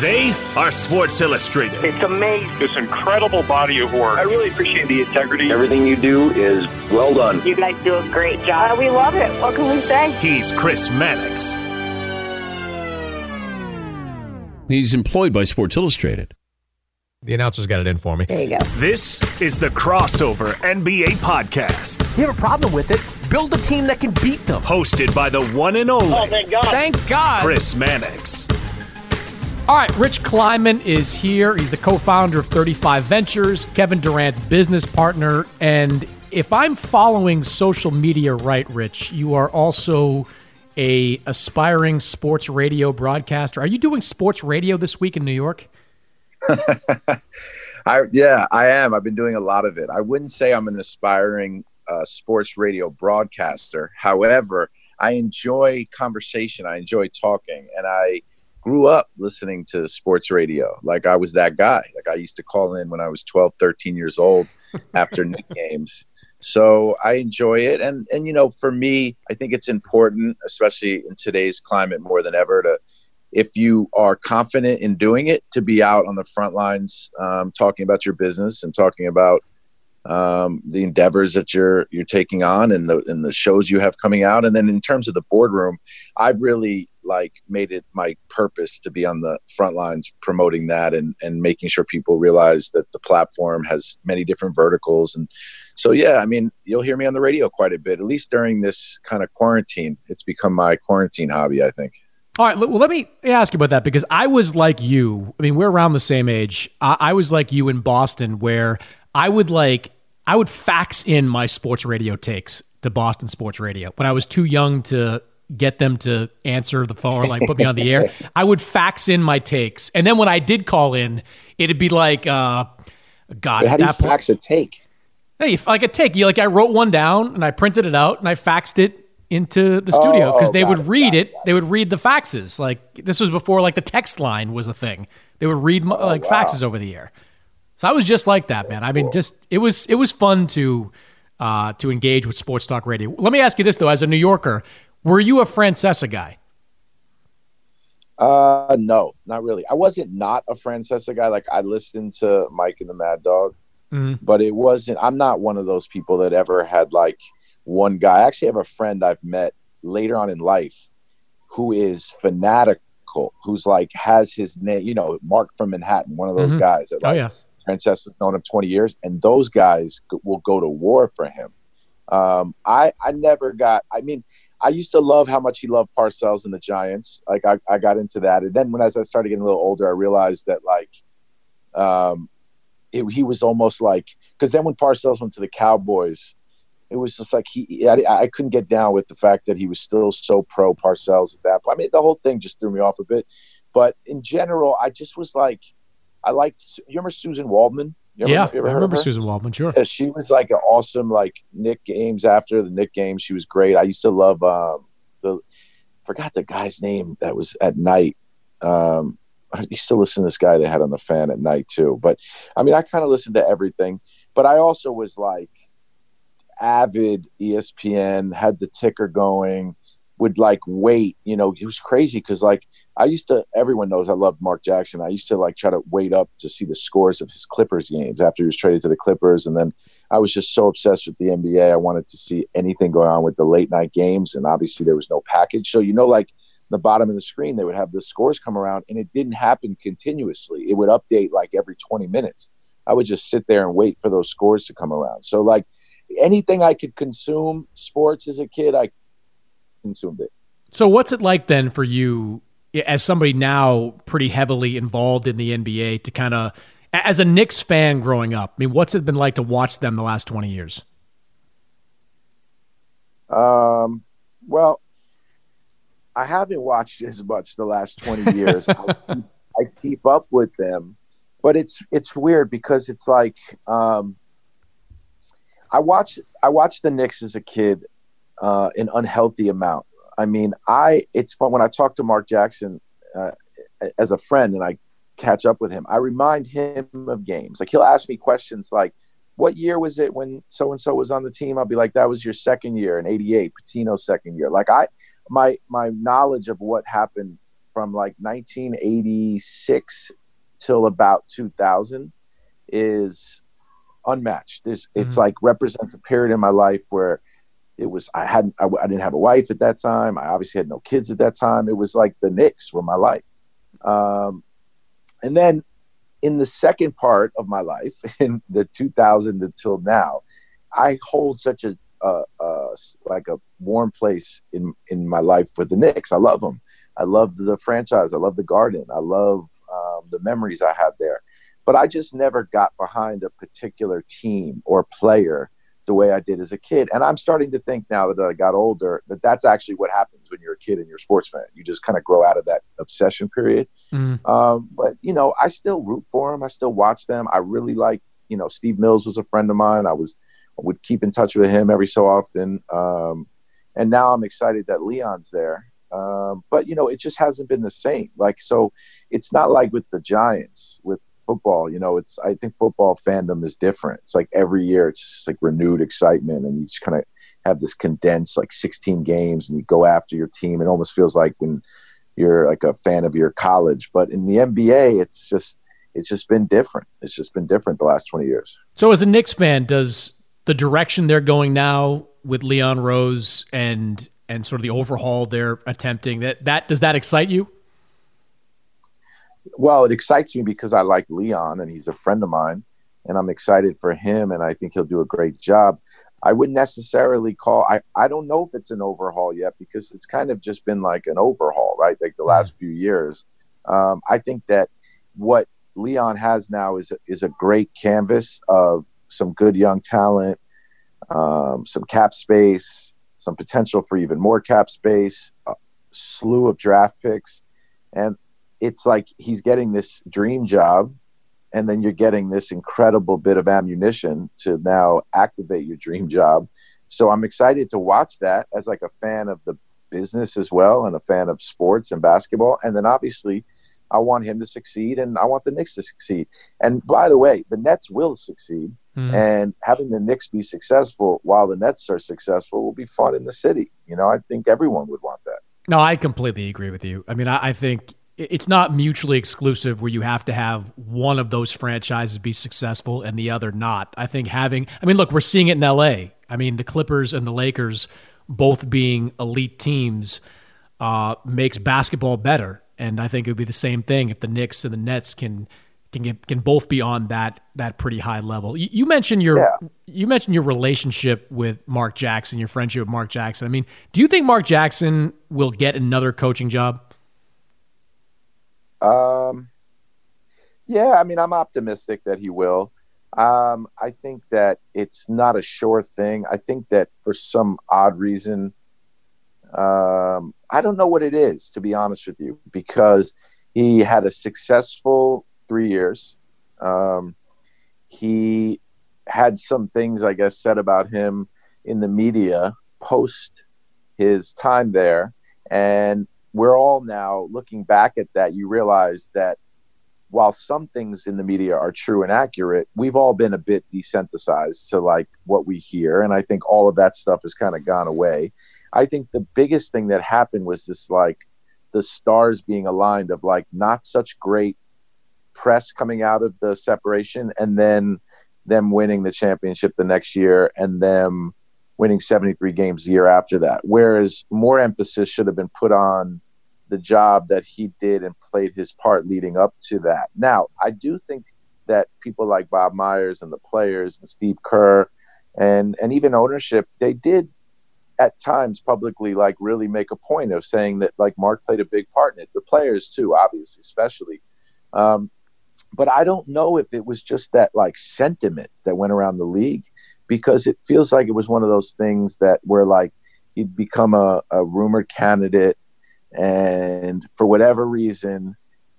They are Sports Illustrated. It's amazing. This incredible body of work. I really appreciate the integrity. Everything you do is well done. You guys do a great job. We love it. What can we say? He's Chris Mannix. He's employed by Sports Illustrated. The announcers got it in for me. There you go. This is the Crossover NBA Podcast. You have a problem with it? Build a team that can beat them. Hosted by the one and only. Oh, thank God. Thank God. Chris Mannix. All right, Rich Kleiman is here. He's the co-founder of 35 Ventures, Kevin Durant's business partner, and if I'm following social media right, Rich, you are also a aspiring sports radio broadcaster. Are you doing sports radio this week in New York? I yeah, I am. I've been doing a lot of it. I wouldn't say I'm an aspiring uh, sports radio broadcaster. However, I enjoy conversation. I enjoy talking, and I grew up listening to sports radio. Like I was that guy. Like I used to call in when I was 12, 13 years old after games. So I enjoy it. And, and, you know, for me, I think it's important, especially in today's climate more than ever to, if you are confident in doing it, to be out on the front lines, um, talking about your business and talking about um, the endeavors that you're you're taking on and the and the shows you have coming out. And then in terms of the boardroom, I've really like made it my purpose to be on the front lines promoting that and and making sure people realize that the platform has many different verticals. And so yeah i mean you'll hear me on the radio quite a bit at least during this kind of quarantine. It's become my quarantine hobby i think. All right well let me ask you about that because i was like you. I mean we're around the same age. I, I was like you in boston where i would like i would fax in my sports radio takes to boston sports radio. When i was too young to get them to answer the phone or like put me on the air. I would fax in my takes, and then when I did call in, it'd be like, uh, God, how do you fax point, a take? Hey, like a take, you like I wrote one down and I printed it out and I faxed it into the studio because oh, oh, they would it, read it. it. They would read the faxes. Like this was before like the text line was a thing. They would read oh, like wow. faxes over the air. So I was just like that, man. I mean, just it was it was fun to uh, to engage with sports talk radio. Let me ask you this though, as a New Yorker, were you a Francesa guy? Uh, no, not really. I wasn't not a Francesa guy. Like I listened to Mike and the Mad Dog, mm-hmm. but it wasn't. I'm not one of those people that ever had like one guy. I actually have a friend I've met later on in life who is fanatical, who's like has his name. You know, Mark from Manhattan, one of those mm-hmm. guys that oh, like oh, yeah. Francesa's known him 20 years, and those guys will go to war for him. Um, I I never got. I mean, I used to love how much he loved Parcells and the Giants. Like I, I got into that, and then when as I started getting a little older, I realized that like, um, it, he was almost like because then when Parcells went to the Cowboys, it was just like he I, I, couldn't get down with the fact that he was still so pro Parcells at that point. I mean, the whole thing just threw me off a bit. But in general, I just was like, I liked. You remember Susan Waldman? Ever, yeah, I remember Susan Waldman. Sure. Yeah, she was like an awesome like Knicks games after the Knicks games. She was great. I used to love um, the forgot the guy's name that was at night. Um, I used to listen to this guy they had on the fan at night too. But I mean, I kind of listened to everything. But I also was like avid ESPN, had the ticker going would like wait. You know, it was crazy because like I used to. Everyone knows I loved Mark Jackson. I used to like try to wait up to see the scores of his Clippers games after he was traded to the Clippers, and then I was just so obsessed with the NBA. I wanted to see anything going on with the late night games, and obviously there was no package. So you know, like the bottom of the screen, they would have the scores come around, and it didn't happen continuously. It would update like every 20 minutes. I would just sit there and wait for those scores to come around. So like anything I could consume sports as a kid, I consumed it. So, what's it like then for you, as somebody now pretty heavily involved in the NBA, to kind of, as a Knicks fan growing up? I mean, what's it been like to watch them the last twenty years? Um, well, I haven't watched as much the last twenty years. I, keep, I keep up with them, but it's it's weird because it's like um, I watched I watched the Knicks as a kid uh, an unhealthy amount. I mean, I it's fun when I talk to Mark Jackson uh, as a friend and I catch up with him. I remind him of games. Like he'll ask me questions like, "What year was it when so and so was on the team?" I'll be like, "That was your second year in '88, Pitino's second year." Like I, my my knowledge of what happened from like 1986 till about 2000 is unmatched. There's, mm-hmm. It's like represents a period in my life where it was I hadn't I, I, didn't have a wife at that time. I obviously had no kids at that time. It was like the Knicks were my life. Um, and then in the second part of my life, in the 2000 until now, I hold such a uh, uh, like a warm place in in my life with the Knicks. I love them. I love the franchise. I love the Garden. I love um, the memories I have there. But I just never got behind a particular team or player the way I did as a kid. And I'm starting to think now that I got older that that's actually what happens when you're a kid and you're a sports fan. You just kind of grow out of that obsession period. Mm. Um, but you know, I still root for them. I still watch them. I really like, you know, Steve Mills was a friend of mine. I was I would keep in touch with him every so often. Um, and now I'm excited that Leon's there. Um, but you know, it just hasn't been the same. Like, so it's not like with the Giants with football. You know, it's I think football fandom is different. It's like every year it's just like renewed excitement, and you just kind of have this condensed like 16 games, and you go after your team. It almost feels like when you're like a fan of your college. But in the NBA, it's just it's just been different. It's just been different the last 20 years. So, as a Knicks fan, does the direction they're going now with Leon Rose and and sort of the overhaul they're attempting that that does that excite you? Well, it excites me because I like Leon and he's a friend of mine, and I'm excited for him, and I think he'll do a great job. I wouldn't necessarily call. I I don't know if it's an overhaul yet because it's kind of just been like an overhaul, right? Like the last few years. Um, I think that what Leon has now is is a great canvas of some good young talent, um, some cap space, some potential for even more cap space, a slew of draft picks, and it's like he's getting this dream job and then you're getting this incredible bit of ammunition to now activate your dream job. So i'm excited to watch that as like a fan of the business as well and a fan of sports and basketball. And then obviously i want him to succeed and i want the knicks to succeed. And by the way the nets will succeed. Mm. and having the knicks be successful while the nets are successful will be fun in the city. You know i think everyone would want that. No i completely agree with you. I mean i, I think it's not mutually exclusive where you have to have one of those franchises be successful and the other not. I think having, I mean, look, we're seeing it in LA. I mean, the Clippers and the Lakers both being elite teams uh, makes basketball better. And I think it would be the same thing if the Knicks and the Nets can can get, can both be on that that pretty high level. You, you mentioned your yeah. you mentioned your relationship with Mark Jackson, your friendship with Mark Jackson. I mean, do you think Mark Jackson will get another coaching job? Um, yeah, I mean, I'm optimistic that he will. Um, I think that it's not a sure thing. I think that for some odd reason, um, I don't know what it is, to be honest with you, because he had a successful three years. Um, he had some things, I guess, said about him in the media post his time there. And we're all now looking back at that. You realize that while some things in the media are true and accurate, we've all been a bit desensitized to like what we hear. And I think all of that stuff has kind of gone away. I think the biggest thing that happened was this like the stars being aligned of like not such great press coming out of the separation and then them winning the championship the next year and them winning 73 games a year after that. Whereas more emphasis should have been put on the job that he did and played his part leading up to that. Now, I do think that people like Bob Myers and the players and Steve Kerr and and even ownership, they did at times publicly like really make a point of saying that like Mark played a big part in it. The players too, obviously, especially. Um, but I don't know if it was just that like sentiment that went around the league because it feels like it was one of those things that where like he'd become a, a rumored candidate and for whatever reason,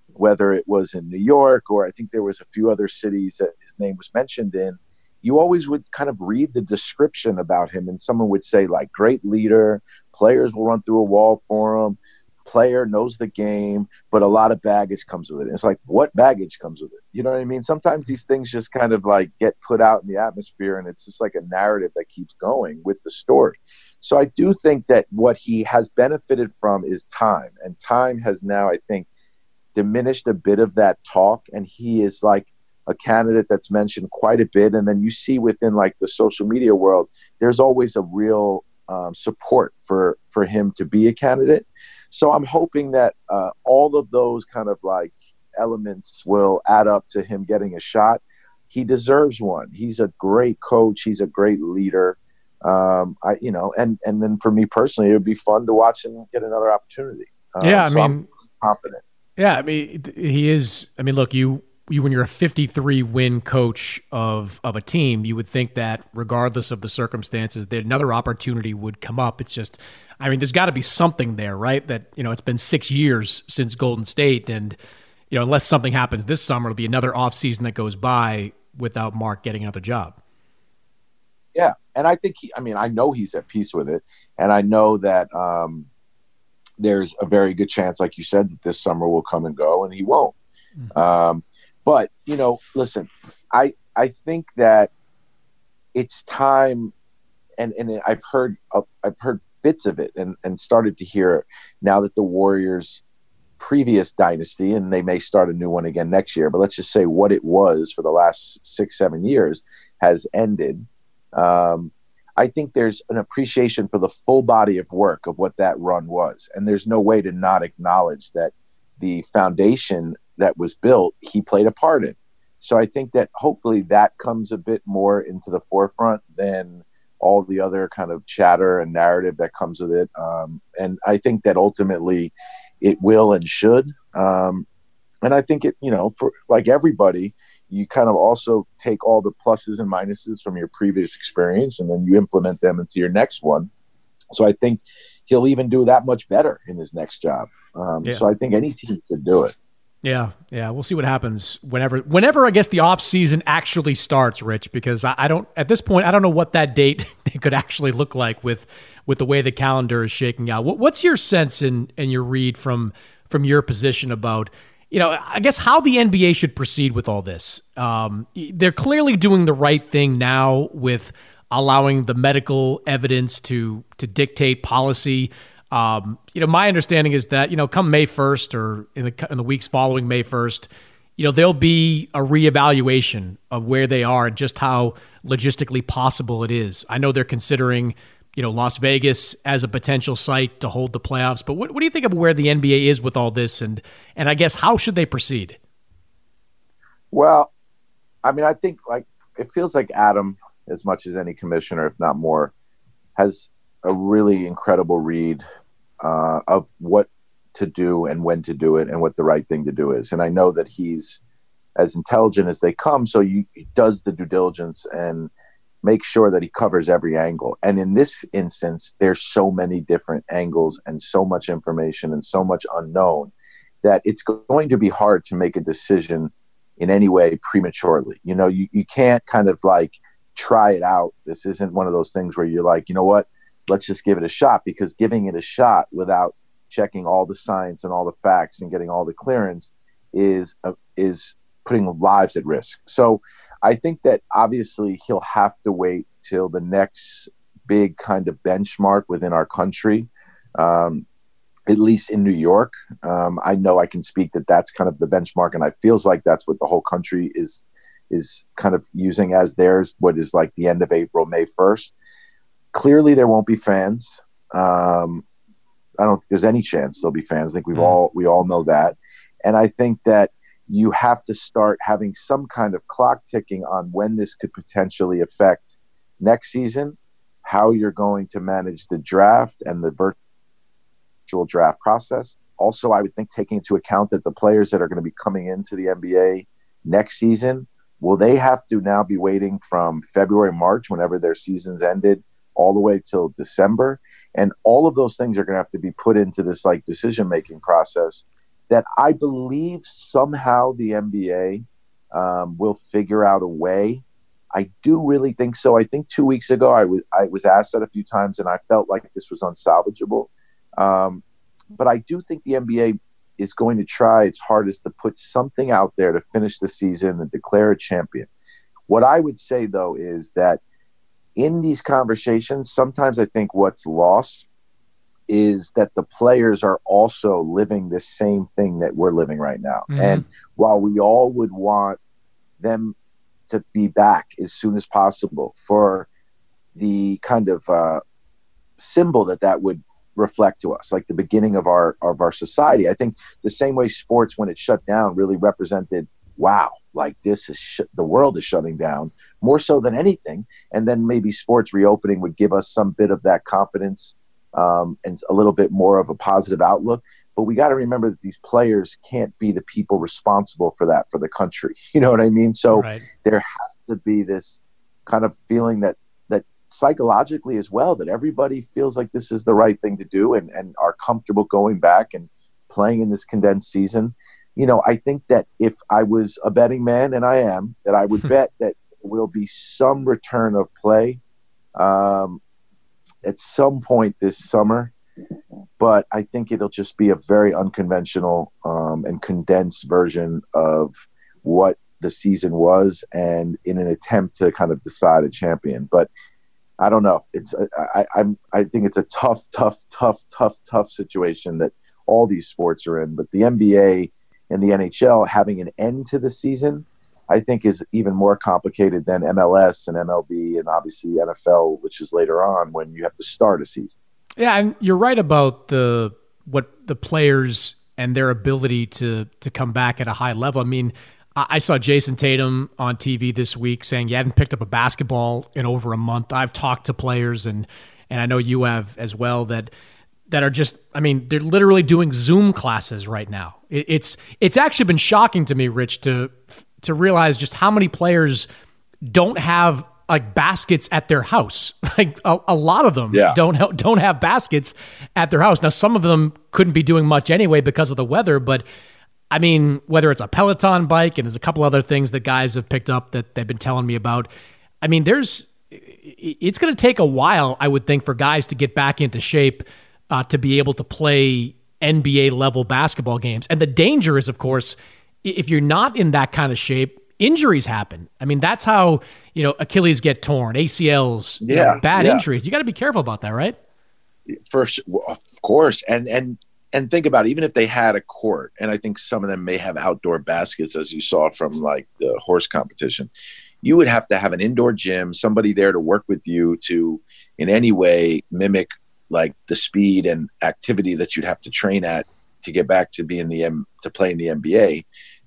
whether it was in New York or I think there was a few other cities that his name was mentioned in, you always would kind of read the description about him and someone would say like great leader, players will run through a wall for him, player knows the game, but a lot of baggage comes with it. And it's like what baggage comes with it? You know what I mean? Sometimes these things just kind of like get put out in the atmosphere and it's just like a narrative that keeps going with the story. So I do think that what he has benefited from is time, and time has now, I think, diminished a bit of that talk. And he is like a candidate that's mentioned quite a bit. And then you see within like the social media world, there's always a real um, support for for him to be a candidate. So I'm hoping that uh, all of those kind of like elements will add up to him getting a shot. He deserves one. He's a great coach. He's a great leader um, I you know, and and then for me personally, it would be fun to watch him get another opportunity. Um, yeah, I so mean, I'm confident. Yeah, I mean, he is. I mean, look, you you when you're a 53 win coach of of a team, you would think that regardless of the circumstances, that another opportunity would come up. It's just, I mean, there's got to be something there, right? That you know, it's been six years since Golden State, and you know, unless something happens this summer, it'll be another off season that goes by without Mark getting another job. Yeah, and I think he, I mean I know he's at peace with it, and I know that um, there's a very good chance, like you said, that this summer will come and go, and he won't. Mm-hmm. Um, but you know, listen, I I think that it's time, and and I've heard uh, I've heard bits of it, and and started to hear now that the Warriors previous dynasty and they may start a new one again next year but let's just say what it was for the last six seven years has ended um, I think there's an appreciation for the full body of work of what that run was. And there's no way to not acknowledge that the foundation that was built, he played a part in. So I think that hopefully that comes a bit more into the forefront than all the other kind of chatter and narrative that comes with it. Um, and I think that ultimately it will and should. Um, and I think it, you know, for like everybody, you kind of also take all the pluses and minuses from your previous experience and then you implement them into your next one. So I think he'll even do that much better in his next job. Um, yeah. So I think any team could do it. Yeah, yeah, we'll see what happens whenever, whenever I guess the off season actually starts, Rich. Because I, I don't at this point, I don't know what that date could actually look like with with the way the calendar is shaking out. What, what's your sense and and your read from from your position about you know, I guess how the NBA should proceed with all this. Um, they're clearly doing the right thing now with allowing the medical evidence to to dictate policy. Um, you know, my understanding is that you know, come May first or in the in the weeks following May first, you know, there'll be a reevaluation of where they are and just how logistically possible it is. I know they're considering you know Las Vegas as a potential site to hold the playoffs. But what, what do you think of where the NBA is with all this, and and I guess how should they proceed? Well, I mean, I think like it feels like Adam, as much as any commissioner, if not more, has a really incredible read uh, of what to do and when to do it and what the right thing to do is. And I know that he's as intelligent as they come, so you, he does the due diligence and make sure that he covers every angle. And in this instance, there's so many different angles and so much information and so much unknown that it's going to be hard to make a decision in any way prematurely. You know, you, you can't kind of like try it out. This isn't one of those things where you're like, you know what, let's just give it a shot because giving it a shot without checking all the science and all the facts and getting all the clearance is uh, is putting lives at risk. So I think that obviously he'll have to wait till the next big kind of benchmark within our country. Um, at least in New York, um, I know I can speak that that's kind of the benchmark, and I feels like that's what the whole country is is kind of using as theirs. What is like the end of April, May first. Clearly, there won't be fans. Um, I don't think there's any chance there'll be fans. I think we've mm. all we all know that, and I think that you have to start having some kind of clock ticking on when this could potentially affect next season, how you're going to manage the draft and the virtual draft process. Also, I would think taking into account that the players that are going to be coming into the NBA next season will they have to now be waiting from February, March, whenever their seasons ended, all the way till December? And all of those things are going to have to be put into this like decision making process that I believe somehow the NBA um, will figure out a way. I do really think so. I think two weeks ago I was I was asked that a few times, and I felt like this was unsalvageable. Um, but I do think the NBA is going to try its hardest to put something out there to finish the season and declare a champion. What I would say though is that in these conversations, sometimes I think what's lost is that the players are also living the same thing that we're living right now. Mm-hmm. And while we all would want them to be back as soon as possible for the kind of uh, symbol that that would reflect to us, like the beginning of our of our society. I think the same way sports, when it shut down, really represented, wow, like this is sh- the world is shutting down more so than anything. And then maybe sports reopening would give us some bit of that confidence um, and a little bit more of a positive outlook. But we got to remember that these players can't be the people responsible for that for the country. You know what I mean? So right. there has to be this kind of feeling that that psychologically as well that everybody feels like this is the right thing to do and, and are comfortable going back and playing in this condensed season. You know, I think that if I was a betting man, and I am, that I would bet that there will be some return of play. Um, at some point this summer, but I think it'll just be a very unconventional um, and condensed version of what the season was, and in an attempt to kind of decide a champion. But I don't know. It's I, I'm I think it's a tough, tough, tough, tough, tough situation that all these sports are in. But the NBA and the NHL having an end to the season I think is even more complicated than MLS and MLB and obviously NFL, which is later on when you have to start a season. Yeah, and you're right about the what the players and their ability to to come back at a high level. I mean, I saw Jayson Tatum on TV this week saying he hadn't picked up a basketball in over a month. I've talked to players and and I know you have as well that that are just I mean, they're literally doing Zoom classes right now. It's it's actually been shocking to me, Rich, to to realize just how many players don't have like baskets at their house. Like a, a lot of them yeah. don't ha- don't have baskets at their house. Now some of them couldn't be doing much anyway because of the weather, but I mean, whether it's a Peloton bike and there's a couple other things that guys have picked up that they've been telling me about. I mean, there's it's going to take a while, I would think, for guys to get back into shape uh, to be able to play NBA level basketball games. And the danger is, of course, if you're not in that kind of shape, injuries happen. I mean, that's how, you know, Achilles get torn, ACLs, yeah, know, bad yeah. injuries. You got to be careful about that, right? First, of course. And, and, and think about it, even if they had a court, and I think some of them may have outdoor baskets, as you saw from like the horse competition, you would have to have an indoor gym, somebody there to work with you to, in any way, mimic like the speed and activity that you'd have to train at to get back to being the M to play in the NBA.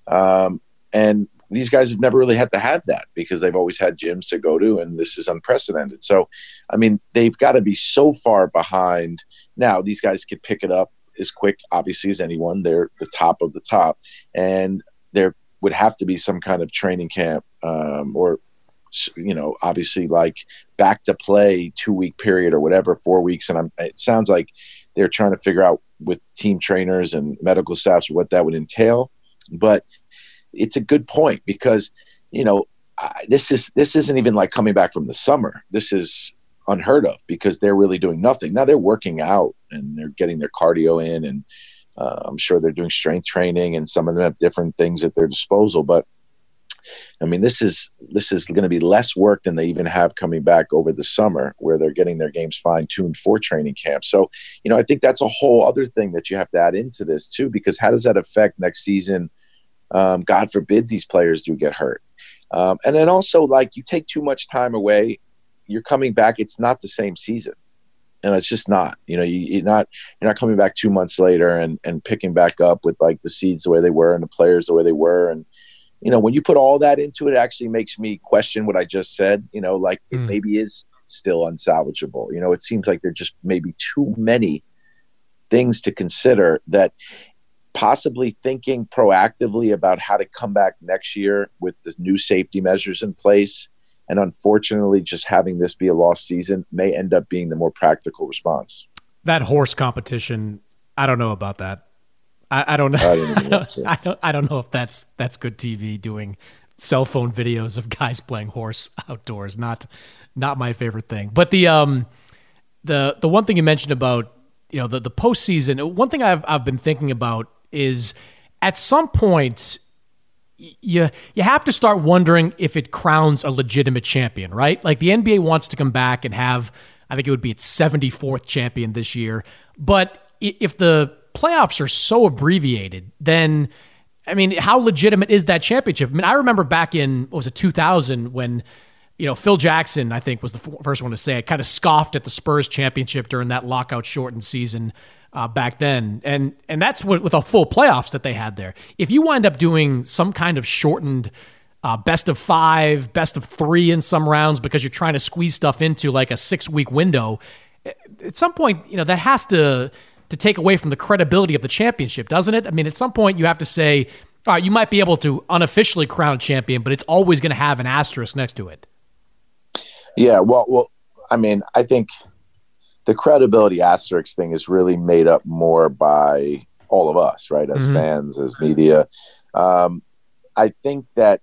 Um, and these guys have never really had to have that because they've always had gyms to go to, and this is unprecedented. So, I mean, they've got to be so far behind. Now, these guys could pick it up as quick, obviously, as anyone. They're the top of the top, and there would have to be some kind of training camp um, or you know obviously like back to play two week period or whatever four weeks and I'm, it sounds like they're trying to figure out with team trainers and medical staffs what that would entail but it's a good point because you know I, this is this isn't even like coming back from the summer. This is unheard of because they're really doing nothing. Now they're working out and they're getting their cardio in, and uh, I'm sure they're doing strength training, and some of them have different things at their disposal. But I mean, this is this is going to be less work than they even have coming back over the summer, where they're getting their games fine tuned for training camp. So, you know, I think that's a whole other thing that you have to add into this too, because how does that affect next season? Um, God forbid these players do get hurt. Um, and then also, like, you take too much time away, you're coming back. It's not the same season, and it's just not. You know, you, are not you're not coming back two months later and and picking back up with like the seeds the way they were and the players the way they were. And you know, when you put all that into it, it actually makes me question what I just said. You know, like mm. it maybe is still unsalvageable. You know, it seems like there just maybe too many things to consider that possibly thinking proactively about how to come back next year with the new safety measures in place and unfortunately just having this be a lost season may end up being the more practical response that horse competition i don't know about that i, I don't know. I, I, don't, I don't i don't know if that's that's good tv doing cell phone videos of guys playing horse outdoors. Not not my favorite thing. But the um the the one thing you mentioned about you know the the postseason one thing i've i've been thinking about is at some point you you have to start wondering if it crowns a legitimate champion, right? Like the NBA wants to come back and have I think it would be its 74th champion this year, but if the playoffs are so abbreviated, then I mean, how legitimate is that championship? I mean, I remember back in what was it 2000 when you know Phil Jackson, I think was the first one to say it, kind of scoffed at the Spurs championship during that lockout shortened season uh, back then, and and that's with, with a full playoffs that they had there. If you wind up doing some kind of shortened uh, best of five, best of three in some rounds because you're trying to squeeze stuff into like a six week window, at some point, you know that has to to take away from the credibility of the championship, doesn't it? I mean, at some point, you have to say, all right, you might be able to unofficially crown a champion, but it's always going to have an asterisk next to it. Yeah, well, well, I mean, I think the credibility asterisk thing is really made up more by all of us, right? As mm-hmm. fans, as media. Um, I think that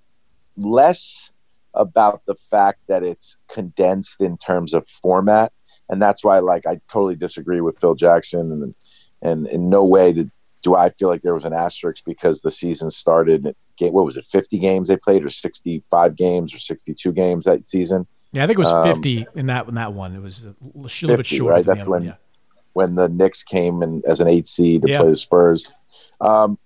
less about the fact that it's condensed in terms of format. And that's why, like, I totally disagree with Phil Jackson. And, and in no way did, do I feel like there was an asterisk because the season started. What was it, 50 games they played, or 65 games, or 62 games that season? Yeah, I think it was um, 50 in that in that one. It was a little 50, bit short. Right, that's when yeah. when the Knicks came in as an eight seed to yeah. play the Spurs. Um,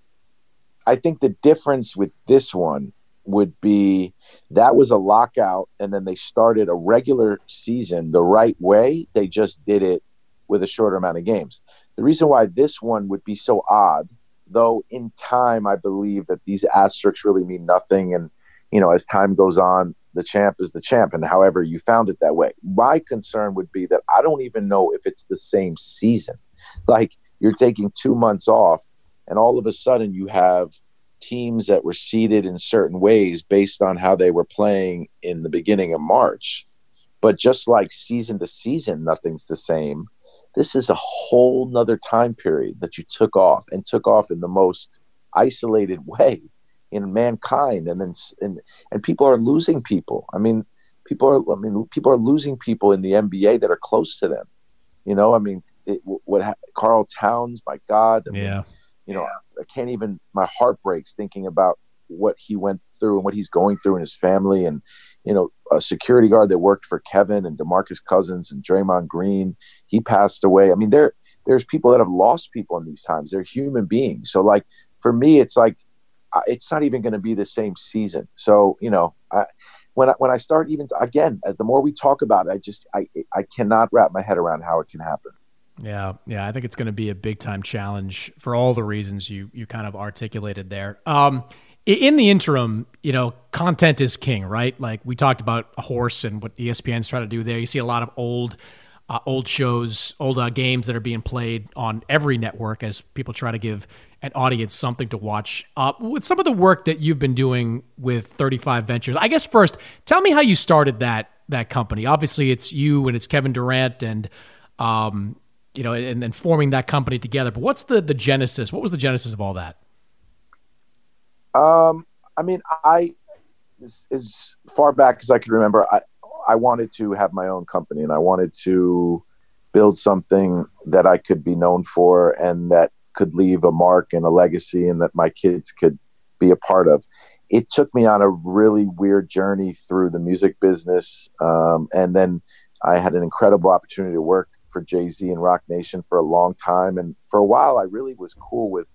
I think the difference with this one would be that was a lockout, and then they started a regular season the right way. They just did it with a shorter amount of games. The reason why this one would be so odd, though, in time, I believe that these asterisks really mean nothing, and you know, as time goes on, the champ is the champ, and however you found it that way. My concern would be that I don't even know if it's the same season. Like you're taking two months off, and all of a sudden you have teams that were seeded in certain ways based on how they were playing in the beginning of March. But just like season to season, nothing's the same. This is a whole nother time period that you took off and took off in the most isolated way in mankind. And then and, and people are losing people. I mean people are i mean people are losing people in the nba that are close to them. You know i mean it, what Karl Towns my god I mean, yeah. you know i can't even my heart breaks thinking about what he went through and what he's going through in his family and you know a security guard that worked for kevin and demarcus cousins and draymond green he passed away i mean there there's people that have lost people in these times they're human beings so like for me it's like it's not even going to be the same season. So you know, I, when I, when I start even again, the more we talk about it, I just I I cannot wrap my head around how it can happen. Yeah, yeah, I think it's going to be a big time challenge for all the reasons you you kind of articulated there. Um, in the interim, you know, content is king, right? Like we talked about a horse and what ESPN's trying to do there. You see a lot of old uh, old shows, old uh, games that are being played on every network as people try to give an audience something to watch. Uh, with some of the work that you've been doing with 35 Ventures, I guess first, tell me how you started that that company. Obviously, it's you and it's Kevin Durant and um, you know, and, and forming that company together. But what's the the genesis? What was the genesis of all that? Um, I mean, I as, as far back as I could remember, I I wanted to have my own company, and I wanted to build something that I could be known for, and that could leave a mark and a legacy, and that my kids could be a part of. It took me on a really weird journey through the music business, um, and then I had an incredible opportunity to work for Jay Z and Roc Nation for a long time, and for a while, I really was cool with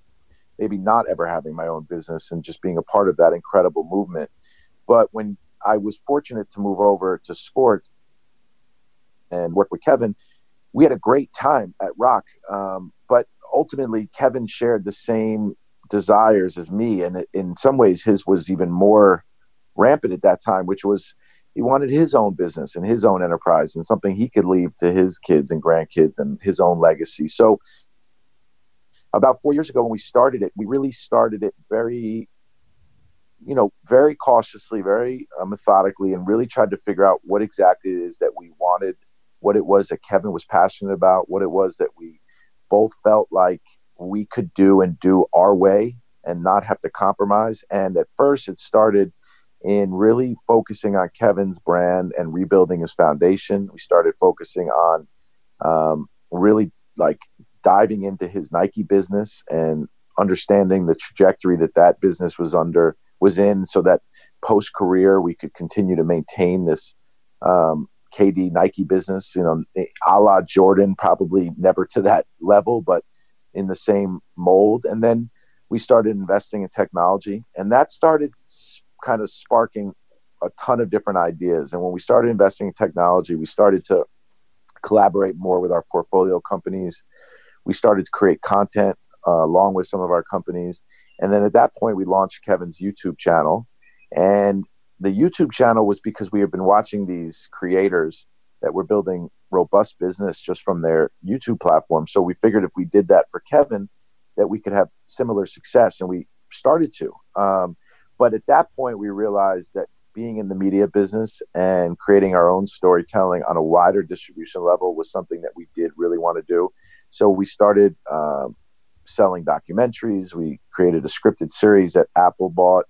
maybe not ever having my own business and just being a part of that incredible movement. But when I was fortunate to move over to sports and work with Kevin, we had a great time at Roc. Um, but ultimately, Kevin shared the same desires as me, and in some ways, his was even more rampant at that time, which was he wanted his own business and his own enterprise and something he could leave to his kids and grandkids and his own legacy. So about four years ago when we started it, we really started it very, you know, very cautiously, very uh, methodically, and really tried to figure out what exactly it is that we wanted, what it was that Kevin was passionate about, what it was that we both felt like we could do and do our way and not have to compromise. And at first, it started in really focusing on Kevin's brand and rebuilding his foundation. We started focusing on um, really like diving into his Nike business and understanding the trajectory that that business was under was in, so that post career we could continue to maintain this um, KD Nike business. You know, a la Jordan, probably never to that level, but in the same mold. And then we started investing in technology, and that started kind of sparking a ton of different ideas. And when we started investing in technology, we started to collaborate more with our portfolio companies we started to create content uh, along with some of our companies. And then at that point, we launched Kevin's YouTube channel. And the YouTube channel was because we had been watching these creators that were building robust business just from their YouTube platform. So we figured if we did that for Kevin, that we could have similar success. And we started to. Um, but at that point, we realized that being in the media business and creating our own storytelling on a wider distribution level was something that we did really want to do. So we started um, selling documentaries. We created a scripted series that Apple bought.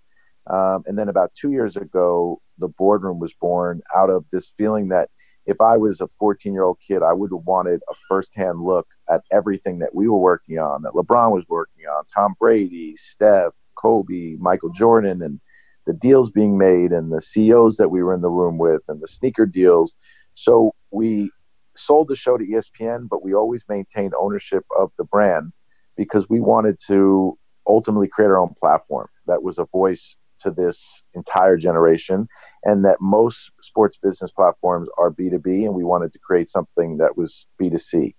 Um, and then about two years ago, the boardroom was born out of this feeling that if I was a 14 year old kid, I would have wanted a firsthand look at everything that we were working on, that LeBron was working on, Tom Brady, Steph, Kobe, Michael Jordan, and the deals being made, and the CEOs that we were in the room with, and the sneaker deals. So we sold the show to ESPN, but we always maintained ownership of the brand because we wanted to ultimately create our own platform that was a voice to this entire generation and that most sports business platforms are B2B and we wanted to create something that was B2C.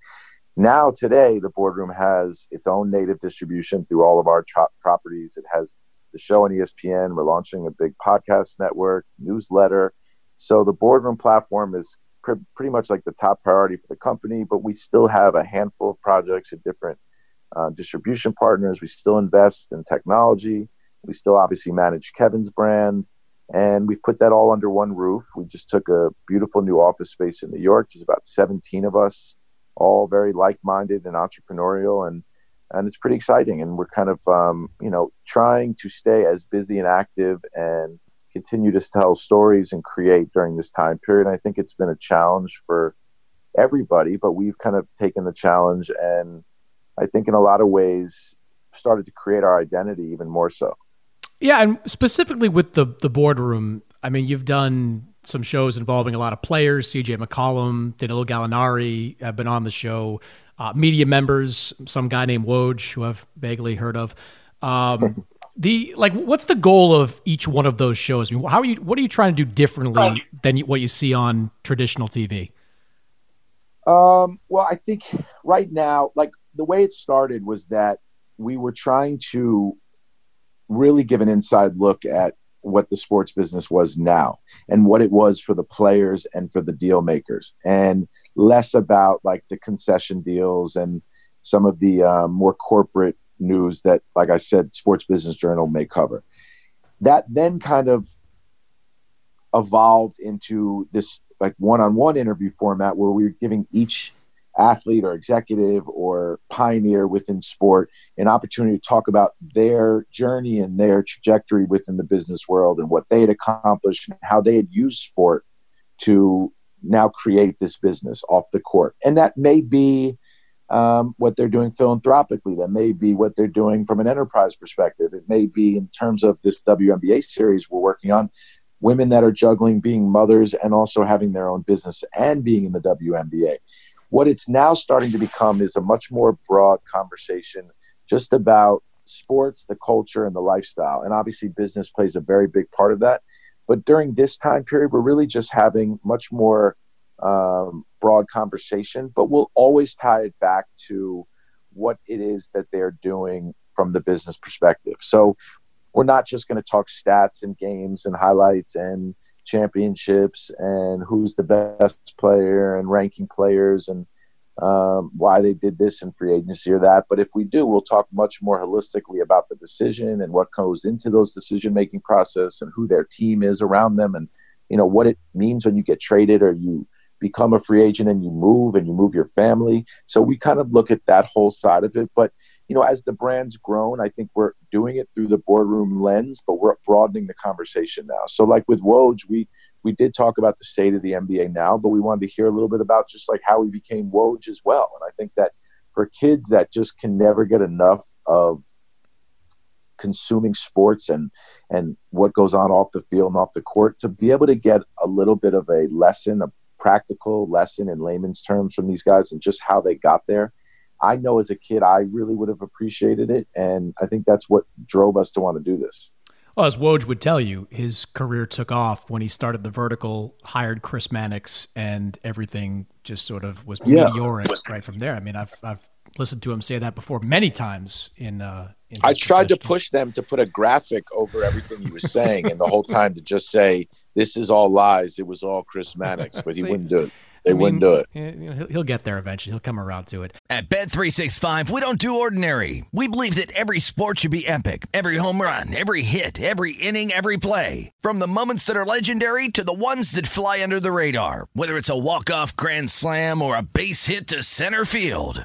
Now today the boardroom has its own native distribution through all of our top properties. It has the show on ESPN, we're launching a big podcast network, newsletter. So the boardroom platform is pr- pretty much like the top priority for the company, but we still have a handful of projects at different uh, distribution partners. We still invest in technology. We still obviously manage Kevin's brand. And we've put that all under one roof. We just took a beautiful new office space in New York. There's about 17 of us, all very like minded and entrepreneurial. And and it's pretty exciting. And we're kind of, um, you know, trying to stay as busy and active and continue to tell stories and create during this time period. I think it's been a challenge for everybody, but we've kind of taken the challenge and I think in a lot of ways started to create our identity even more so. Yeah, and specifically with the the boardroom, I mean, you've done some shows involving a lot of players. CJ McCollum, Danilo Gallinari have been on the show. Uh, media members, some guy named Woj, who I've vaguely heard of. Um, the like what's the goal of each one of those shows? I mean, how are you what are you trying to do differently than what you see on traditional tv um, well i think right now like the way it started was that we were trying to really give an inside look at what the sports business was now and what it was for the players and for the deal makers and less about like the concession deals and some of the uh, more corporate news that, like I said, Sports Business Journal may cover. That then kind of evolved into this like one-on-one interview format where we were giving each athlete or executive or pioneer within sport an opportunity to talk about their journey and their trajectory within the business world and what they had accomplished and how they had used sport to now create this business off the court. And that may be um, what they're doing philanthropically. That may be what they're doing from an enterprise perspective. It may be in terms of this WNBA series we're working on, women that are juggling being mothers and also having their own business and being in the WNBA. What it's now starting to become is a much more broad conversation just about sports, the culture, and the lifestyle. And obviously, business plays a very big part of that. But during this time period, we're really just having much more um, broad conversation, but we'll always tie it back to what it is that they're doing from the business perspective. So we're not just going to talk stats and games and highlights and championships and who's the best player and ranking players and um, why they did this in free agency or that. But if we do, we'll talk much more holistically about the decision and what goes into those decision making process and who their team is around them and you know what it means when you get traded or you become a free agent and you move and you move your family. So we kind of look at that whole side of it. But you know, as the brand's grown, I think we're doing it through the boardroom lens, but we're broadening the conversation now. So like with Woj, we we did talk about the state of the NBA now, but we wanted to hear a little bit about just like how we became Woj as well. And I think that for kids that just can never get enough of consuming sports and and what goes on off the field and off the court to be able to get a little bit of a lesson, a practical lesson in layman's terms from these guys and just how they got there. I know as a kid I really would have appreciated it and I think that's what drove us to want to do this. Well, as Woj would tell you, his career took off when he started the vertical, hired Chris Mannix, and everything just sort of was yeah. meteoric right from there. I mean, I've I've listened to him say that before many times in. Uh, in I tried to push them to put a graphic over everything he was saying, and the whole time to just say this is all lies. It was all Chris Mannix, but he wouldn't do it. They I mean, wouldn't do it. He'll get there eventually. He'll come around to it. At Bet365, we don't do ordinary. We believe that every sport should be epic. Every home run, every hit, every inning, every play. From the moments that are legendary to the ones that fly under the radar. Whether it's a walk-off grand slam or a base hit to center field.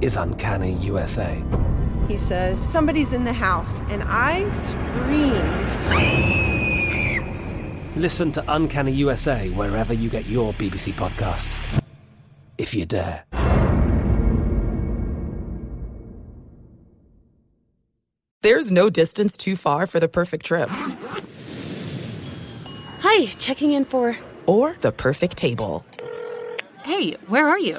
is Uncanny USA. He says, Somebody's in the house, and I screamed. Listen to Uncanny USA wherever you get your BBC podcasts. If you dare. There's no distance too far for the perfect trip. Hi, checking in for. Or the perfect table. Hey, where are you?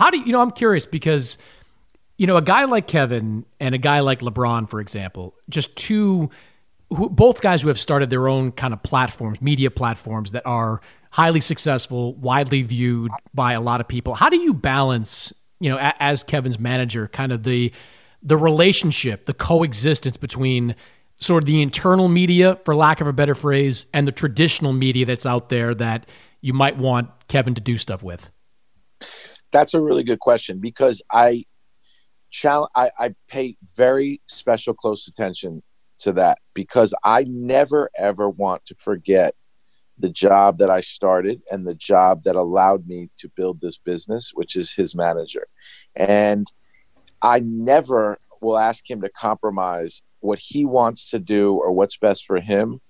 How do you, you know? I'm curious because you know a guy like Kevin and a guy like LeBron, for example, just two, who, both guys who have started their own kind of platforms, media platforms that are highly successful, widely viewed by a lot of people. How do you balance, you know, a, as Kevin's manager, kind of the the relationship, the coexistence between sort of the internal media, for lack of a better phrase, and the traditional media that's out there that you might want Kevin to do stuff with? That's a really good question because I challenge I, I pay very special close attention to that because I never ever want to forget the job that I started and the job that allowed me to build this business, which is his manager. And I never will ask him to compromise what he wants to do or what's best for him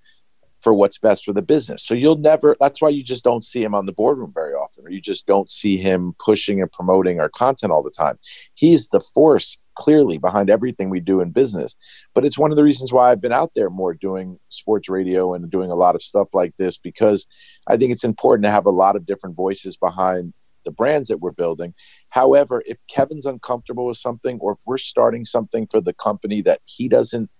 for what's best for the business. So you'll never, that's why you just don't see him on the boardroom very or you just don't see him pushing and promoting our content all the time. He's the force clearly behind everything we do in business. But it's one of the reasons why I've been out there more doing sports radio and doing a lot of stuff like this, because I think it's important to have a lot of different voices behind the brands that we're building. However, if Kevin's uncomfortable with something, or if we're starting something for the company that he doesn't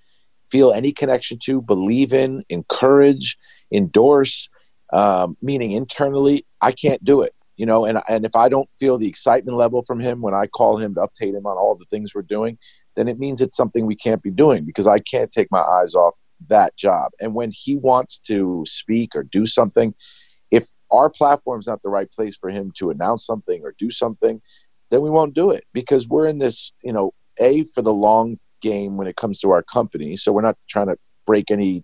feel any connection to, believe in, encourage, endorse, um, meaning internally, I can't do it. You know, and and if I don't feel the excitement level from him when I call him to update him on all the things we're doing, then it means it's something we can't be doing because I can't take my eyes off that job. And when he wants to speak or do something, if our platform's not the right place for him to announce something or do something, then we won't do it because we're in this, you know, a for the long game when it comes to our company. So we're not trying to break any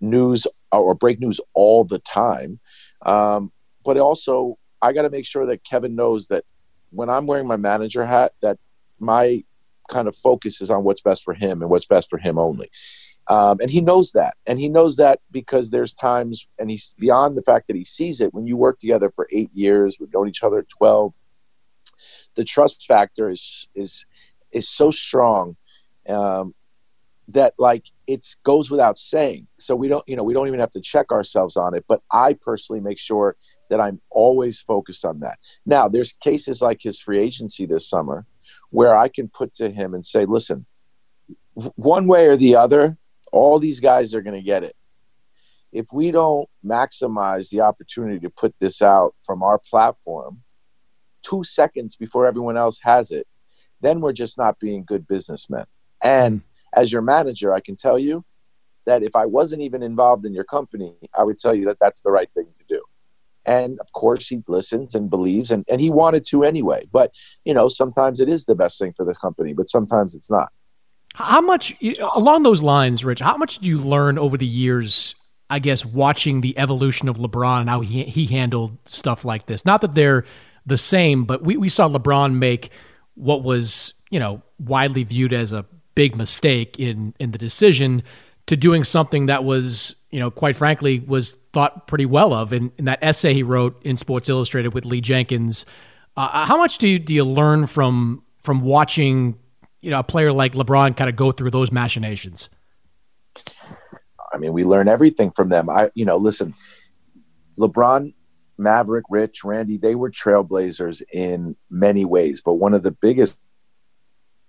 news or break news all the time. Um, but also, I got to make sure that Kevin knows that when I'm wearing my manager hat, that my kind of focus is on what's best for him and what's best for him only. Um, and he knows that. And he knows that because there's times, and he's beyond the fact that he sees it, when you work together for eight years, we've known each other 12, the trust factor is, is, is so strong um, that like it goes without saying. So we don't, you know, we don't even have to check ourselves on it. But I personally make sure that I'm always focused on that. Now, there's cases like his free agency this summer where I can put to him and say, listen, one way or the other, all these guys are going to get it. If we don't maximize the opportunity to put this out from our platform two seconds before everyone else has it, then we're just not being good businessmen. And as your manager, I can tell you that if I wasn't even involved in your company, I would tell you that that's the right thing to do. And of course, he listens and believes, and, and he wanted to anyway. But, you know, sometimes it is the best thing for the company, but sometimes it's not. How much, along those lines, Rich, how much did you learn over the years, I guess, watching the evolution of LeBron and how he, he handled stuff like this? Not that they're the same, but we, we saw LeBron make what was, you know, widely viewed as a big mistake in in the decision to doing something that was, you know, quite frankly, was thought pretty well of in, in that essay he wrote in Sports Illustrated with Lee Jenkins. Uh, how much do you, do you learn from from watching, you know, a player like LeBron kind of go through those machinations? I mean, we learn everything from them. I, you know, listen, LeBron, Maverick, Rich, Randy, they were trailblazers in many ways, but one of the biggest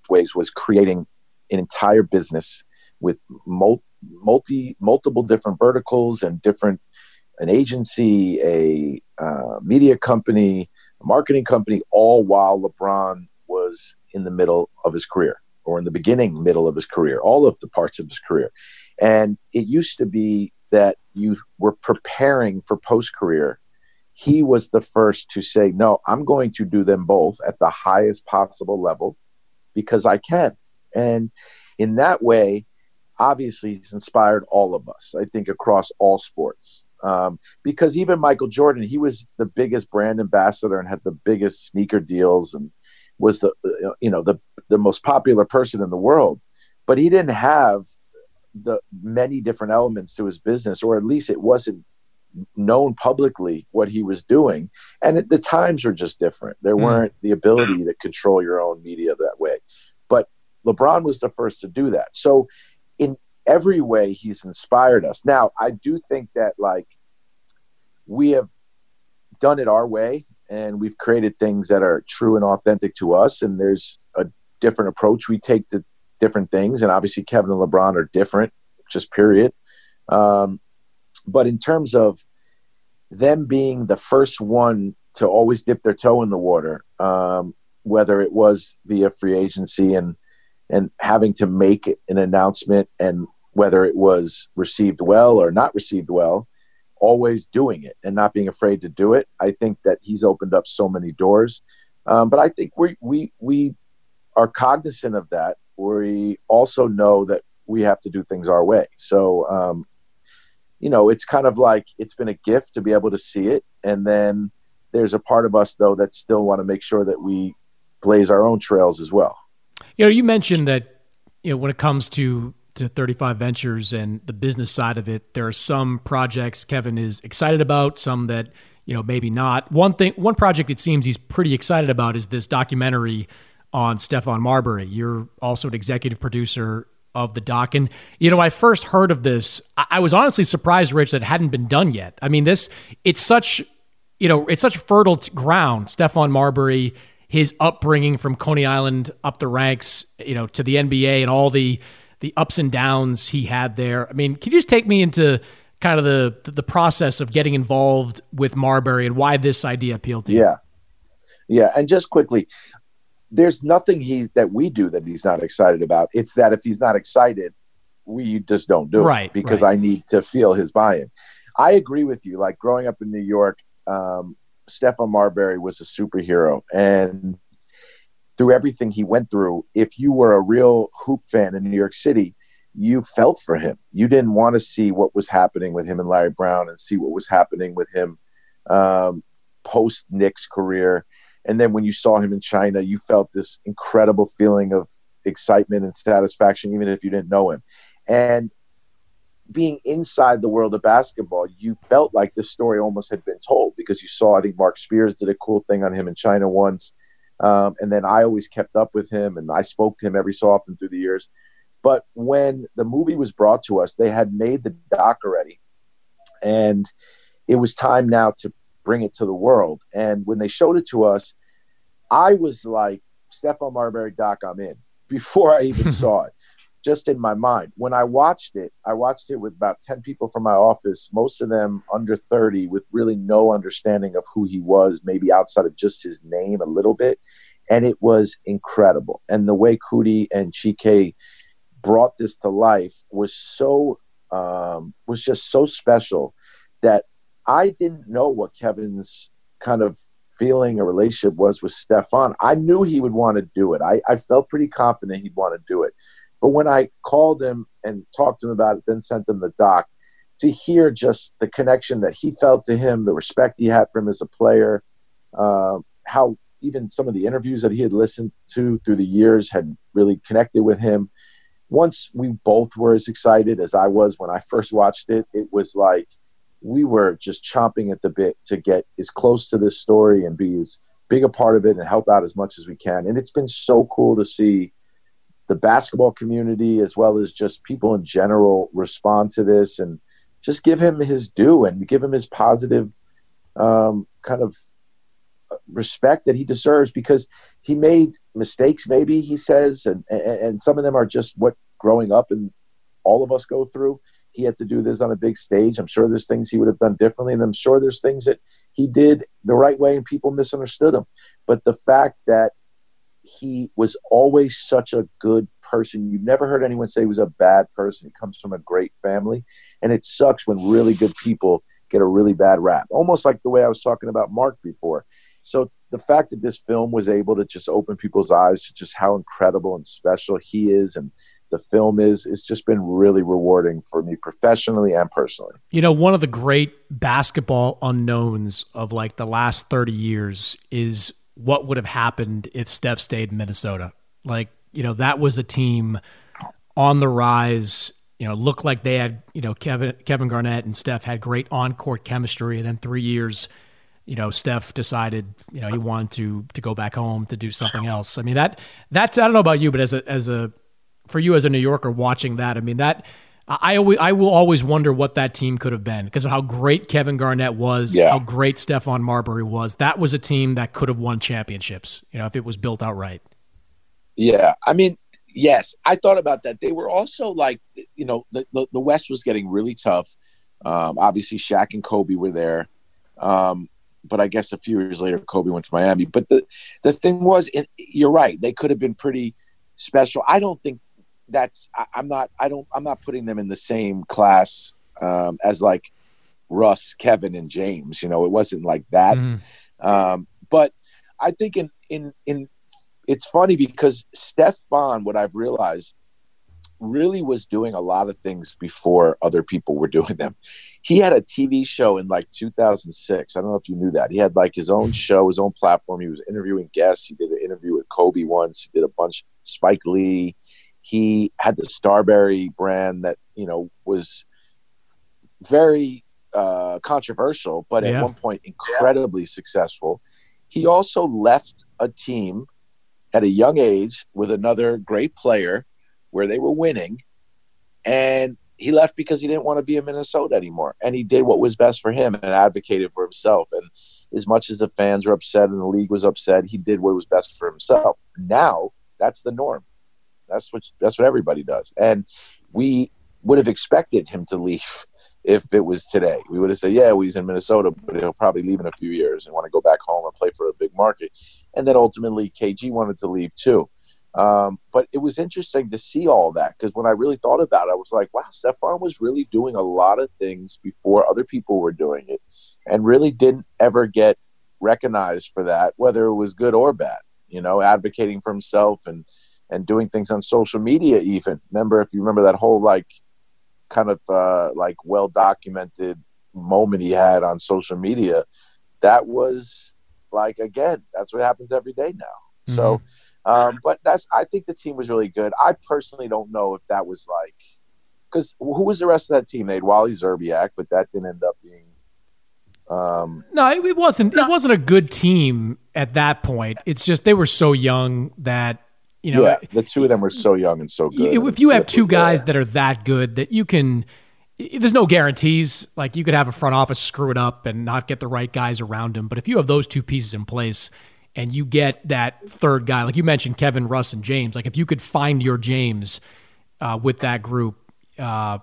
ways was creating an entire business with multi multiple different verticals and different an agency, a uh, media company, a marketing company, all while LeBron was in the middle of his career or in the beginning, middle of his career, all of the parts of his career. And it used to be that you were preparing for post career. He was the first to say, No, I'm going to do them both at the highest possible level because I can. And in that way, obviously, he's inspired all of us, I think, across all sports. Um, because even Michael Jordan, he was the biggest brand ambassador and had the biggest sneaker deals and was the you know the the most popular person in the world, but he didn't have the many different elements to his business, or at least it wasn't known publicly what he was doing. And it, the times were just different. There mm. weren't the ability to control your own media that way. LeBron was the first to do that. So in every way, he's inspired us. Now, I do think that like we have done it our way and we've created things that are true and authentic to us. And there's a different approach we take to different things. And obviously, Kevin and LeBron are different, just period. Um, but in terms of them being the first one to always dip their toe in the water, um, whether it was via free agency and and having to make an announcement and whether it was received well or not received well always doing it and not being afraid to do it i think that he's opened up so many doors um, but i think we we we are cognizant of that we also know that we have to do things our way so um, you know, it's kind of like it's been a gift to be able to see it. And then there's a part of us though that still want to make sure that we blaze our own trails as well. You know, you mentioned that you know when it comes to to 35 Ventures and the business side of it, there are some projects Kevin is excited about, some that you know maybe not. One thing, one project it seems he's pretty excited about is this documentary on Stephon Marbury. You're also an executive producer of the doc. And, you know, I first heard of this, I was honestly surprised, Rich, that it hadn't been done yet. I mean, this, it's such, you know, it's such fertile ground. Stephon Marbury, his upbringing from Coney Island up the ranks, you know, to the NBA and all the, the ups and downs he had there. I mean, can you just take me into kind of the the process of getting involved with Marbury and why this idea appealed to you? Yeah. Yeah, and just quickly, there's nothing he that we do that he's not excited about. It's that if he's not excited, we just don't do right, it because right. I need to feel his buy-in. I agree with you. Like growing up in New York, um, Stephon Marbury was a superhero, and through everything he went through, if you were a real hoop fan in New York City, you felt for him. You didn't want to see what was happening with him and Larry Brown, and see what was happening with him um, post Knicks career and then when you saw him in China, you felt this incredible feeling of excitement and satisfaction, even if you didn't know him. And being inside the world of basketball, you felt like this story almost had been told because you saw, I think Marc Spears did a cool thing on him in China once. Um, and then I always kept up with him and I spoke to him every so often through the years. But when the movie was brought to us, they had made the doc already. And it was time now to bring it to the world. And when they showed it to us, I was like, Stephon Marbury doc, I'm in before I even saw it, just in my mind. When I watched it, I watched it with about 10 people from my office, most of them under 30, with really no understanding of who he was, maybe outside of just his name a little bit. And it was incredible. And the way Coodie and Chike brought this to life was so um, was just so special that I didn't know what Kevin's kind of feeling a relationship was with Stephon. I knew he would want to do it. I, I felt pretty confident he'd want to do it. But when I called him and talked to him about it, then sent him the doc, to hear just the connection that he felt to him, the respect he had for him as a player, uh, how even some of the interviews that he had listened to through the years had really connected with him. Once we both were as excited as I was when I first watched it, it was like we were just chomping at the bit to get as close to this story and be as big a part of it and help out as much as we can. And it's been so cool to see the basketball community as well as just people in general respond to this and just give him his due and give him his positive um, kind of respect that he deserves because he made mistakes maybe he says and, and some of them are just what growing up and all of us go through he had to do this on a big stage. I'm sure there's things he would have done differently, and I'm sure there's things that he did the right way and people misunderstood him. But the fact that he was always such a good person, you've never heard anyone say he was a bad person. He comes from a great family, and it sucks when really good people get a really bad rap, almost like the way I was talking about Mark before. So the fact that this film was able to just open people's eyes to just how incredible and special he is and the film is it's just been really rewarding for me professionally and personally you know one of the great basketball unknowns of like the last 30 years is what would have happened if steph stayed in minnesota like you know that was a team on the rise you know looked like they had you know kevin kevin garnett and steph had great on-court chemistry and then three years you know, Steph decided, you know, he wanted to to go back home to do something else. I mean, that that's I don't know about you, but as a as a for you as a New Yorker watching that, I mean that I always, I will always wonder what that team could have been because of how great Kevin Garnett was, yeah. how great Stephon Marbury was. That was a team that could have won championships, you know, if it was built out right. Yeah, I mean, yes, I thought about that. They were also like, you know, the the, the West was getting really tough. Um, obviously, Shaq and Kobe were there. Um, but I guess a few years later, Kobe went to Miami. But the the thing was, you're right; they could have been pretty special. I don't think that's I, am not I don't I'm not putting them in the same class um, as like Russ, Kevin, and James. You know, it wasn't like that. Mm. Um, but I think in in in it's funny because Stephon, what I've realized really was doing a lot of things before other people were doing them. He had a TV show in like 2006. I don't know if you knew that. He had like his own show, his own platform. He was interviewing guests. He did an interview with Kobe once. He did a bunch, Spike Lee. He had the Starbury brand that, you know, was very uh, controversial, but Yeah. at one point incredibly successful. He also left a team at a young age with another great player where they were winning. And he left because he didn't want to be in Minnesota anymore. And he did what was best for him and advocated for himself. And as much as the fans were upset and the league was upset, he did what was best for himself. Now that's the norm. That's what that's what everybody does. And we would have expected him to leave if it was today. We would have said, yeah, well, he's in Minnesota, but he'll probably leave in a few years and want to go back home and play for a big market. And then ultimately, KG wanted to leave too. Um, but it was interesting to see all that because when I really thought about it, I was like, wow, Stephon was really doing a lot of things before other people were doing it and really didn't ever get recognized for that, whether it was good or bad, you know, advocating for himself and, and doing things on social media even. Remember, if you remember that whole like kind of uh, like well documented moment he had on social media, that was like again, that's what happens every day now. So, um, but that's I think the team was really good. I personally don't know if that was like because who was the rest of that team? They had Wally Szczerbiak, but that didn't end up being. Um, No, it, it wasn't. It wasn't a good team at that point. It's just they were so young that you know. yeah, the two of them were so young and so good. if you have two guys that are that good that you can there's no guarantees like you could have a front office screw it up and not get the right guys around him but if you have those two pieces in place and you get that third guy like you mentioned kevin russ and james like if you could find your james uh, with that group uh,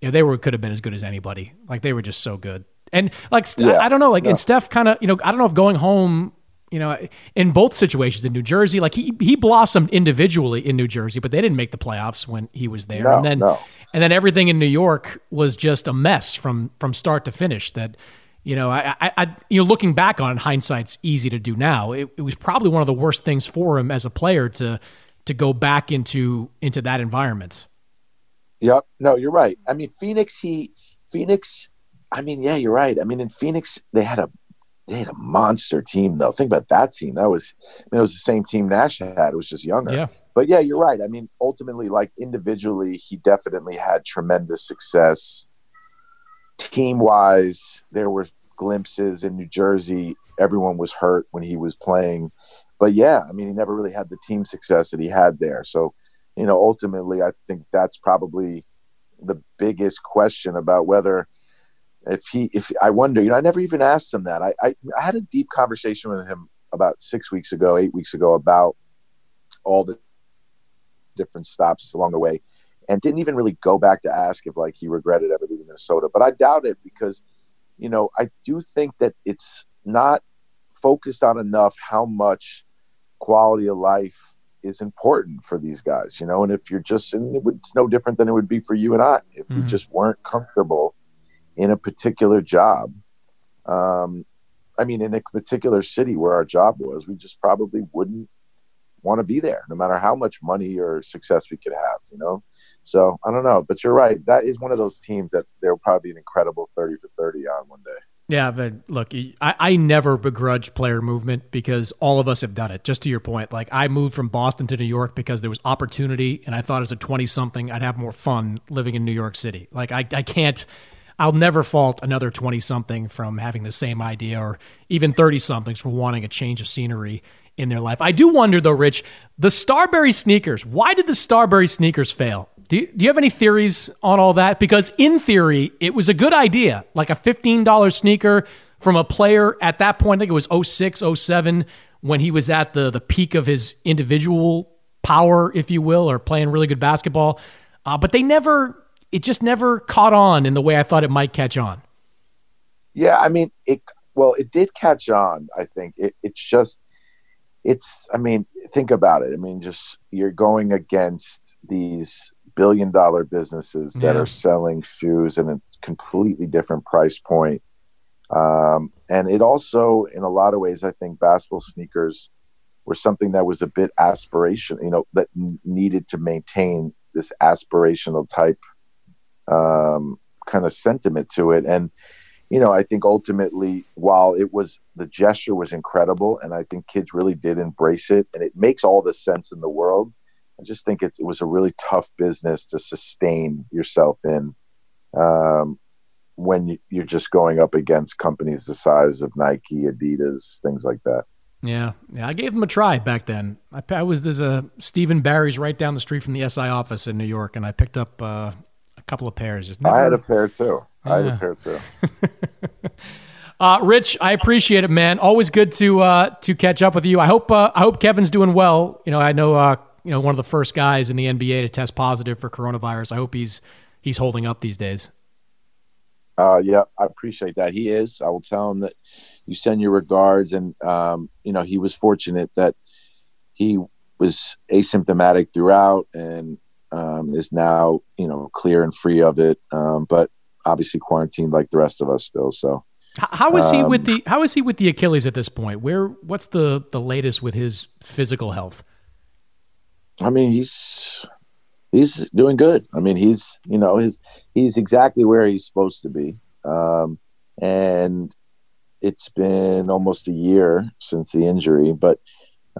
you know, they were could have been as good as anybody like they were just so good and like Yeah. i don't know like No. and steph kind of you know i don't know if going home you know, in both situations in New Jersey, like he he blossomed individually in New Jersey, but they didn't make the playoffs when he was there. No, and then no. and then everything in New York was just a mess from from start to finish. That you know, I, I, I you know, looking back on it, hindsight's easy to do now. It, it was probably one of the worst things for him as a player to to go back into into that environment. Yep. No, you're right. I mean, Phoenix. He Phoenix. I mean, yeah, you're right. I mean, in Phoenix, they had a they had a monster team though. Think about that team. That was I mean, it was the same team Nash had. It was just younger. Yeah. But yeah, you're right. I mean, ultimately, like individually, he definitely had tremendous success. Team wise, there were glimpses in New Jersey. Everyone was hurt when he was playing. But yeah, I mean, he never really had the team success that he had there. So, you know, ultimately, I think that's probably the biggest question about whether if he if I wonder, you know, I never even asked him that. I I, I had a deep conversation with him about six weeks ago, eight weeks ago about all the different stops along the way and didn't even really go back to ask if like he regretted ever leaving Minnesota. But I doubt it because, you know, I do think that it's not focused on enough how much quality of life is important for these guys, you know, and if you're just and it would, it's no different than it would be for you and I if we Mhm. just weren't comfortable in a particular job. Um, I mean, in a particular city where our job was, we just probably wouldn't want to be there, no matter how much money or success we could have, you know? So I don't know, but you're right. That is one of those teams that there'll probably be an incredible 30 for 30 on one day. Yeah, but look, I, I never begrudge player movement because all of us have done it. Just to your point, like I moved from Boston to New York because there was opportunity, and I thought as a 20 something, I'd have more fun living in New York City. Like I, I can't, I'll never fault another 20 something from having the same idea or even 30 somethings for wanting a change of scenery in their life. I do wonder though, Rich, the Starbury sneakers, why did the Starbury sneakers fail? Do you, do you have any theories on all that? Because in theory, it was a good idea, like a $15 sneaker from a player at that point, I think it was 06, 07, when he was at the, the peak of his individual power, if you will, or playing really good basketball. Uh, but they never, it just never caught on in the way I thought it might catch on. Yeah, I mean, it. Well, it did catch on. I think it, it's just, it's. I mean, think about it. I mean, just you're going against these billion dollar businesses that Yeah. are selling shoes at a completely different price point. Um, and it also, in a lot of ways, I think basketball sneakers were something that was a bit aspiration, you know, that n- needed to maintain this aspirational type um, kind of sentiment to it. And you know, I think ultimately, while it was the gesture was incredible, and I think kids really did embrace it, and it makes all the sense in the world. I just think it, was a really tough business to sustain yourself in um, when you're just going up against companies the size of Nike, Adidas, things like that. Yeah, yeah, I gave them a try back then. I, I was there's a Steve & Barry's right down the street from the SI office in New York, and I picked up uh, a couple of pairs. Just never... I had a pair too. Yeah. I had a pair too. uh, Rich, I appreciate it, man. Always good to uh, to catch up with you. I hope uh, I hope Kevin's doing well. You know, I know uh, you know one of the first guys in the NBA to test positive for coronavirus. I hope he's he's holding up these days. Uh, yeah, I appreciate that. He is. I will tell him that you send your regards, and um, you know he was fortunate that he was asymptomatic throughout and um, is now you know clear and free of it, um, but obviously quarantined like the rest of us still. So how is he with um, the how is he with the Achilles at this point? Where what's the the latest with his physical health? I mean, he's he's doing good. I mean, he's you know his he's exactly where he's supposed to be, um, and it's been almost a year since the injury, but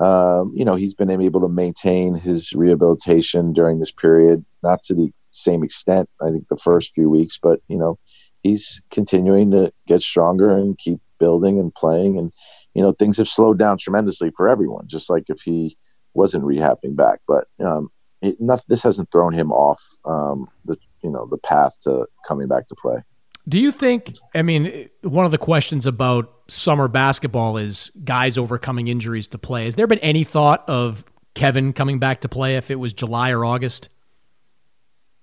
um, you know he's been able to maintain his rehabilitation during this period, not to the same extent I think the first few weeks, but you know he's continuing to get stronger and keep building and playing, and you know things have slowed down tremendously for everyone, just like if he wasn't rehabbing back, but um, it, not, this hasn't thrown him off um, the you know the path to coming back to play. Do you think? I mean, one of the questions about summer basketball is guys overcoming injuries to play. Has there been any thought of Kevin coming back to play if it was July or August?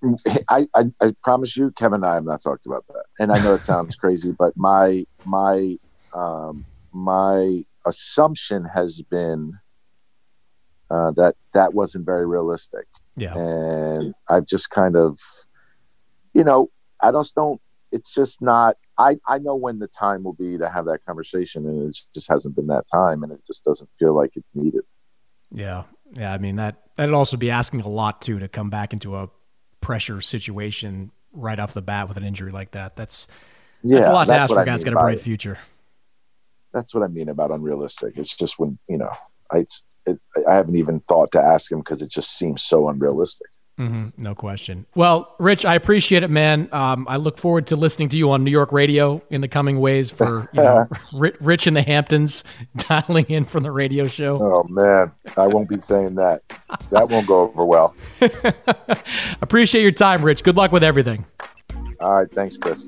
I, I, I promise you, Kevin and I have not talked about that, and I know it sounds crazy, but my my um, my assumption has been uh, that that wasn't very realistic. Yeah. And I've just kind of, you know, I just don't, it's just not, I, I know when the time will be to have that conversation and it just hasn't been that time and it just doesn't feel like it's needed. Yeah. Yeah. I mean, that, that'd also be asking a lot too, to come back into a pressure situation right off the bat with an injury like that. That's, that's yeah, a lot to ask for a guy that's got a bright future. That's what I mean about unrealistic. It's just when, you know, it's, it, I haven't even thought to ask him because it just seems so unrealistic. Mm-hmm, no question. Well, Rich, I appreciate it, man. Um, I look forward to listening to you on New York radio in the coming ways for you know, Rich in the Hamptons dialing in from the radio show. Oh man, I won't be saying that. That won't go over well. appreciate your time, Rich. Good luck with everything. All right, thanks, Chris.